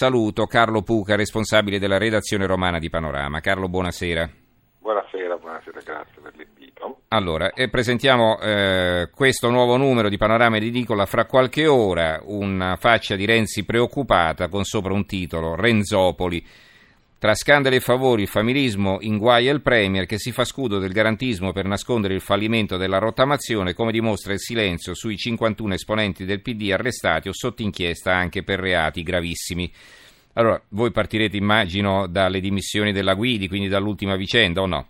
saluto Carlo Puca, responsabile della redazione romana di Panorama. Carlo, buonasera. Buonasera, buonasera, grazie per l'invito. Allora, eh, presentiamo eh, questo nuovo numero di Panorama Edicola fra qualche ora, una faccia di Renzi preoccupata con sopra un titolo, Renzopoli. Tra scandali e favori, il familismo inguaia il Premier che si fa scudo del garantismo per nascondere il fallimento della rottamazione, come dimostra il silenzio sui 51 esponenti del PD arrestati o sotto inchiesta anche per reati gravissimi. Allora, voi partirete, immagino, dalle dimissioni della Guidi, quindi dall'ultima vicenda, o no?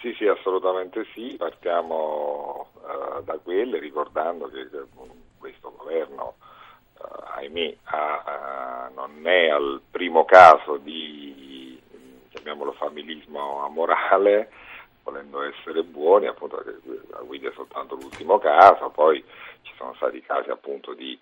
Sì, sì, assolutamente sì. Partiamo uh, da quelle, ricordando che questo governo, uh, ahimè, ha, uh, non è al primo caso di chiamiamolo familismo amorale, volendo essere buoni, appunto la guida è soltanto l'ultimo caso, poi ci sono stati casi appunto di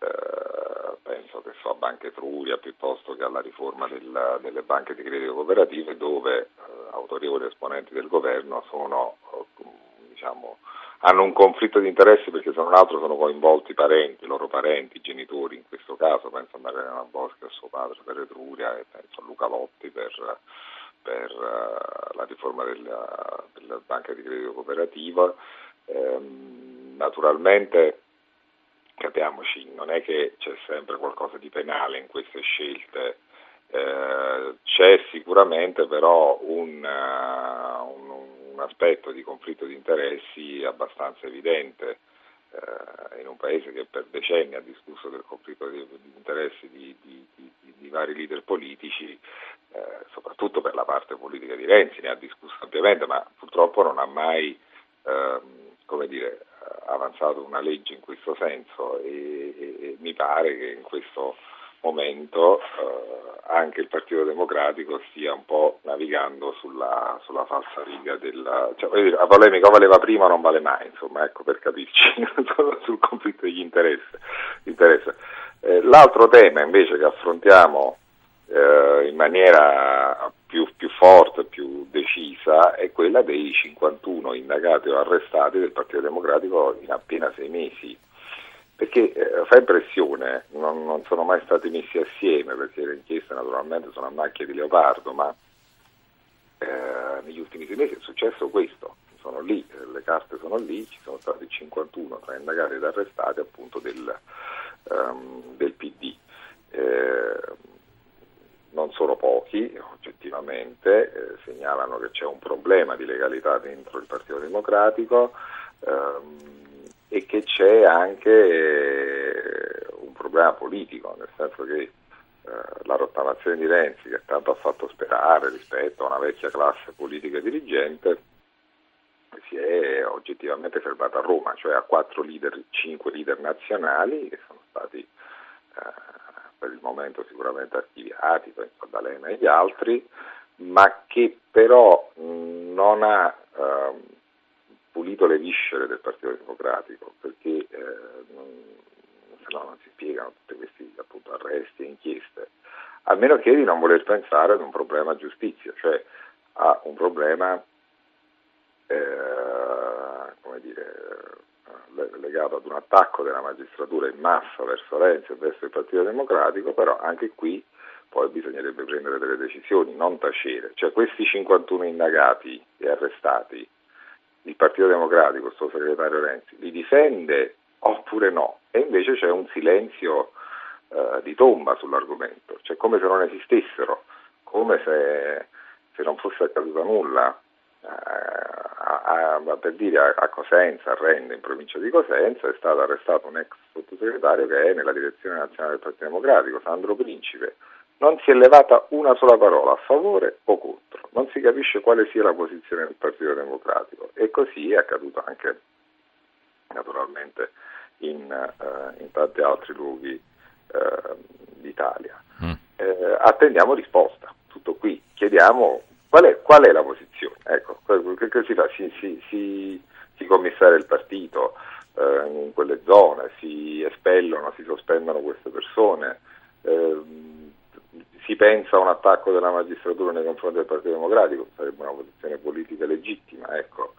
eh, penso che so a Banca Etruria piuttosto che alla riforma del, delle banche di credito cooperative dove eh, autorevoli esponenti del governo sono, eh, diciamo, hanno un conflitto di interessi perché se non altro sono coinvolti i parenti, i loro parenti, i genitori. in caso, penso a Mariana Boschi, a suo padre per Etruria e penso a Luca Lotti per, per uh, la riforma della, della, banca di credito cooperativa. Ehm, naturalmente capiamoci, non è che c'è sempre qualcosa di penale in queste scelte, eh, c'è sicuramente però un, uh, un, un, aspetto di conflitto di interessi abbastanza evidente eh, in un paese che per decenni ha discusso del conflitto di, di interessi di, di, di, vari leader politici, eh, soprattutto per la parte politica di Renzi, ne ha discusso ampiamente, ma purtroppo non ha mai ehm, come dire, avanzato una legge in questo senso e, e, e mi pare che in questo momento eh, anche il Partito Democratico stia un po' navigando sulla, sulla falsa riga della... Cioè, dire, la polemica valeva prima o non vale mai, insomma, ecco per capirci, sul conflitto degli interessi. Eh, l'altro tema invece che affrontiamo eh, in maniera più, più forte, più decisa, è quella dei 51 indagati o arrestati del Partito Democratico in appena sei mesi perché eh, fa impressione, non, non, sono mai stati messi assieme perché le inchieste naturalmente sono a macchia di leopardo, ma eh, negli ultimi sei mesi è successo questo, sono lì, eh, le carte sono lì, ci sono stati 51 tra indagati ed arrestati appunto del, um, del PD. Eh, non sono pochi, oggettivamente, eh, segnalano che c'è un problema di legalità dentro il Partito Democratico. Ehm, e che c'è anche eh, un problema politico, nel senso che eh, la rottamazione di Renzi, che tanto ha fatto sperare rispetto a una vecchia classe politica dirigente, si è oggettivamente fermata a Roma, cioè a quattro leader, cinque leader nazionali che sono stati eh, per il momento sicuramente archiviati, penso a D'Alema e gli altri, ma che però non ha ehm, pulito le viscere del Partito Democratico, perché eh, non, se no non si spiegano tutti questi appunto, arresti e inchieste, a meno che di non voler pensare ad un problema giustizia, cioè a un problema eh, come dire, legato ad un attacco della magistratura in massa verso Renzi e verso il Partito Democratico, però anche qui poi bisognerebbe prendere delle decisioni, non tacere. Cioè questi 51 indagati e arrestati il Partito Democratico, il suo segretario Renzi, li difende oppure no? E invece c'è un silenzio eh, di tomba sull'argomento, cioè come se non esistessero, come se, se non fosse accaduto nulla. Eh, a, a, per dire a, a Cosenza, a Rende, in provincia di Cosenza, è stato arrestato un ex sottosegretario che è nella direzione nazionale del Partito Democratico, Sandro Principe. Non si è levata una sola parola a favore o contro, non si capisce quale sia la posizione del Partito Democratico e così è accaduto anche naturalmente in, uh, in tanti altri luoghi uh, d'Italia. Mm. Eh, attendiamo risposta, tutto qui, chiediamo qual è, qual è la posizione, ecco, che, che si fa? Si, si, si, si commissaria il partito eh, in quelle zone, si espellono, si sospendono queste persone. Si pensa a un attacco della magistratura nei confronti del Partito Democratico, sarebbe una posizione politica legittima, ecco.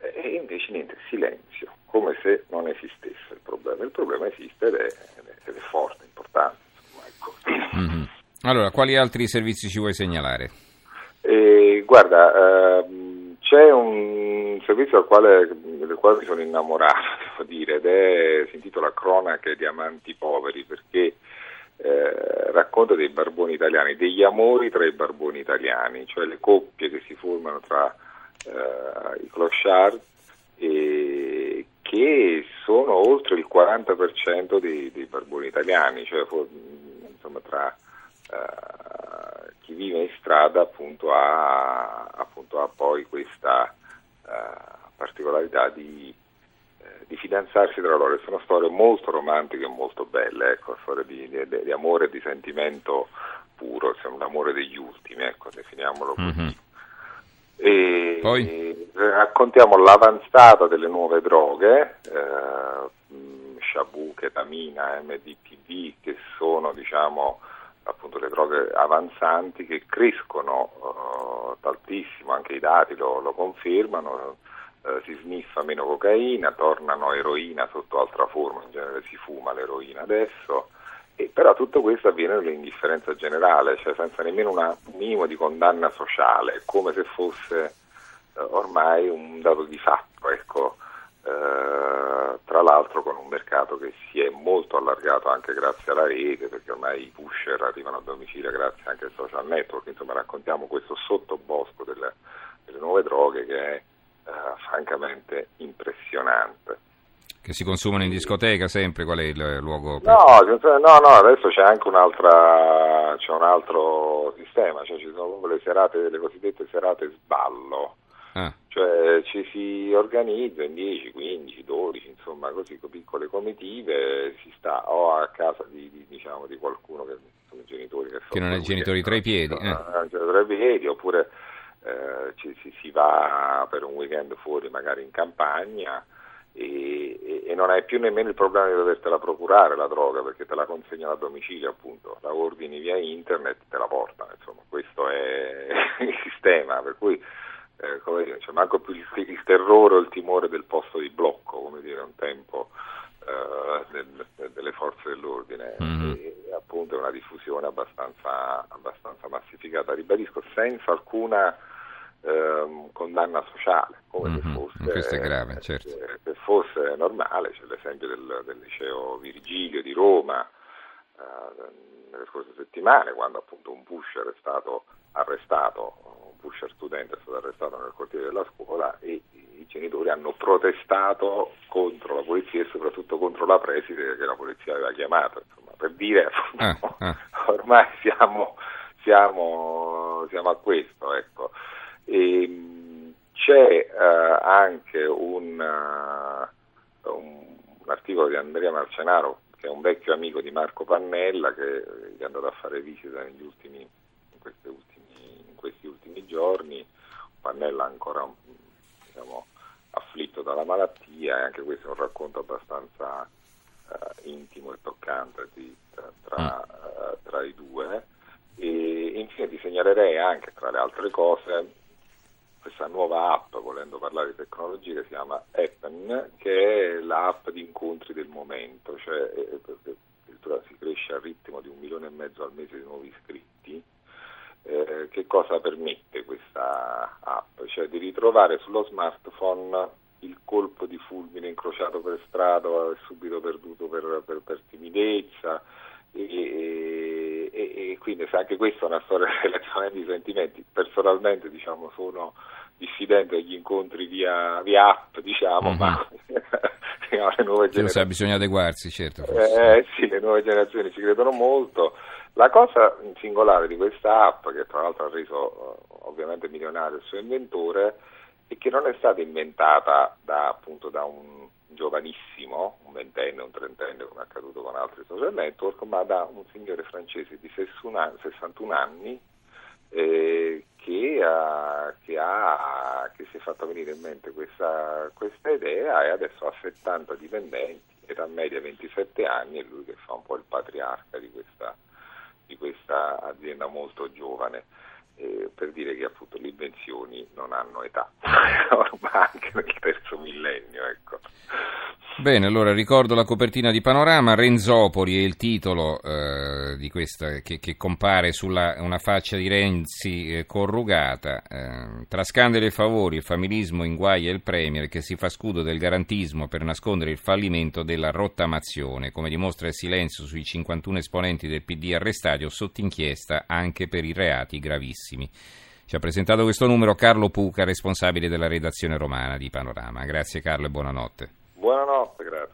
E invece niente, silenzio, come se non esistesse il problema. Il problema esiste ed è, ed è forte, importante. Insomma, ecco. Mm-hmm. Allora, quali altri servizi ci vuoi segnalare? Eh, guarda, ehm, c'è un servizio del quale, del quale, mi sono innamorato, devo dire, ed è, si intitola Cronache di amanti poveri, perché eh, racconta dei barboni italiani, degli amori tra i barboni italiani, cioè le coppie che si formano tra eh, i clochard e che sono oltre il 40% dei, dei barboni italiani, cioè insomma tra uh, chi vive in strada appunto ha, appunto, ha poi questa uh, particolarità di, uh, di, fidanzarsi tra loro. Sono storie molto romantiche e molto belle, ecco, storie di, di, di amore e di sentimento puro, insomma, l'amore degli ultimi, ecco, definiamolo così. Mm-hmm. E, Poi? raccontiamo l'avanzata delle nuove droghe, eh, shabu, ketamina, MDPV, che sono diciamo, appunto, le droghe avanzanti che crescono uh, tantissimo, anche i dati lo, lo confermano, uh, si sniffa meno cocaina, tornano eroina sotto altra forma, in genere si fuma l'eroina adesso, e però tutto questo avviene nell'indifferenza generale, cioè senza nemmeno una, un minimo di condanna sociale, come se fosse uh, ormai un dato di fatto. Ecco. Eh, tra l'altro con un mercato che si è molto allargato anche grazie alla rete, perché ormai i pusher arrivano a domicilio grazie anche ai social network, insomma raccontiamo questo sottobosco delle, delle nuove droghe che è francamente impressionante. Che si consumano in discoteca sempre? Qual è il luogo? Per... No, no, no, adesso c'è anche un'altra, c'è un altro sistema, cioè ci sono le serate, le cosiddette serate sballo, Ah. Cioè ci si organizza in 10, 15, 12, insomma così con piccole comitive, si sta o a casa di, di, diciamo, di qualcuno che sono genitori che, che non i genitori tra i piedi, eh. tra i piedi oppure eh, ci, ci, si va per un weekend fuori magari in campagna e, e, e, non hai più nemmeno il problema di dovertela procurare la droga perché te la consegnano a domicilio appunto, la ordini via internet, te la portano, insomma questo è il sistema per cui eh, come dire, cioè manco più il, il, terrore o il timore del posto di blocco, come dire un tempo eh, del, delle forze dell'ordine. Mm-hmm. e, appunto è una diffusione abbastanza, abbastanza massificata, ribadisco, senza alcuna ehm, condanna sociale, come mm-hmm. se fosse, Questo è grave, certo. eh, se fosse normale, c'è l'esempio del, del liceo Virgilio di Roma eh, nelle scorse settimane, quando appunto un pusher è stato arrestato pusher studente è stato arrestato nel cortile della scuola e i genitori hanno protestato contro la polizia e soprattutto contro la preside che la polizia aveva chiamato, insomma, per dire eh, eh. ormai siamo, siamo, siamo, a questo. Ecco. E, c'è uh, anche un, uh, un, un articolo di Andrea Marcenaro che è un vecchio amico di Marco Pannella che gli è andato a fare visita negli ultimi, in queste ultime questi ultimi giorni, Pannella ancora diciamo, afflitto dalla malattia e anche questo è un racconto abbastanza uh, intimo e toccante di, tra, uh, tra, i due. E infine ti segnalerei anche, tra le altre cose, questa nuova app, volendo parlare di tecnologia, che si chiama Appen, che è l'app di incontri del momento, cioè addirittura si cresce al ritmo di un milione e mezzo al mese di nuovi iscritti eh, che cosa permette questa app? Cioè di ritrovare sullo smartphone il colpo di fulmine incrociato per strada subito perduto per, per, per timidezza e, e, e, quindi se anche questa è una storia relativamente di sentimenti personalmente diciamo sono diffidente agli incontri via, via app diciamo mm-hmm. ma le nuove generazioni. bisogna adeguarsi certo eh, sì le nuove generazioni ci credono molto. La cosa singolare di questa app, che tra l'altro ha reso eh, ovviamente milionario il suo inventore, è che non è stata inventata da, appunto, da un giovanissimo, un ventenne, un trentenne, come è accaduto con altri social network, ma da un signore francese di 61 anni eh, che, ha, che, ha, che, si è fatto venire in mente questa, questa idea e adesso ha 70 dipendenti, età media 27 anni, e lui che fa un po' il patriarca di questa di questa azienda molto giovane. Eh, per dire che appunto le invenzioni non hanno età, ormai anche nel terzo millennio. Ecco. Bene, allora ricordo la copertina di Panorama, Renzopoli è il titolo eh, di questa che, che compare sulla una faccia di Renzi eh, corrugata. Eh, tra scandali e favori, il familismo inguaia il Premier che si fa scudo del garantismo per nascondere il fallimento della rottamazione, come dimostra il silenzio sui 51 esponenti del PD arrestati o sotto inchiesta anche per i reati gravissimi. Ci ha presentato questo numero Carlo Puca, responsabile della redazione romana di Panorama. Grazie Carlo e buonanotte. Buonanotte, grazie.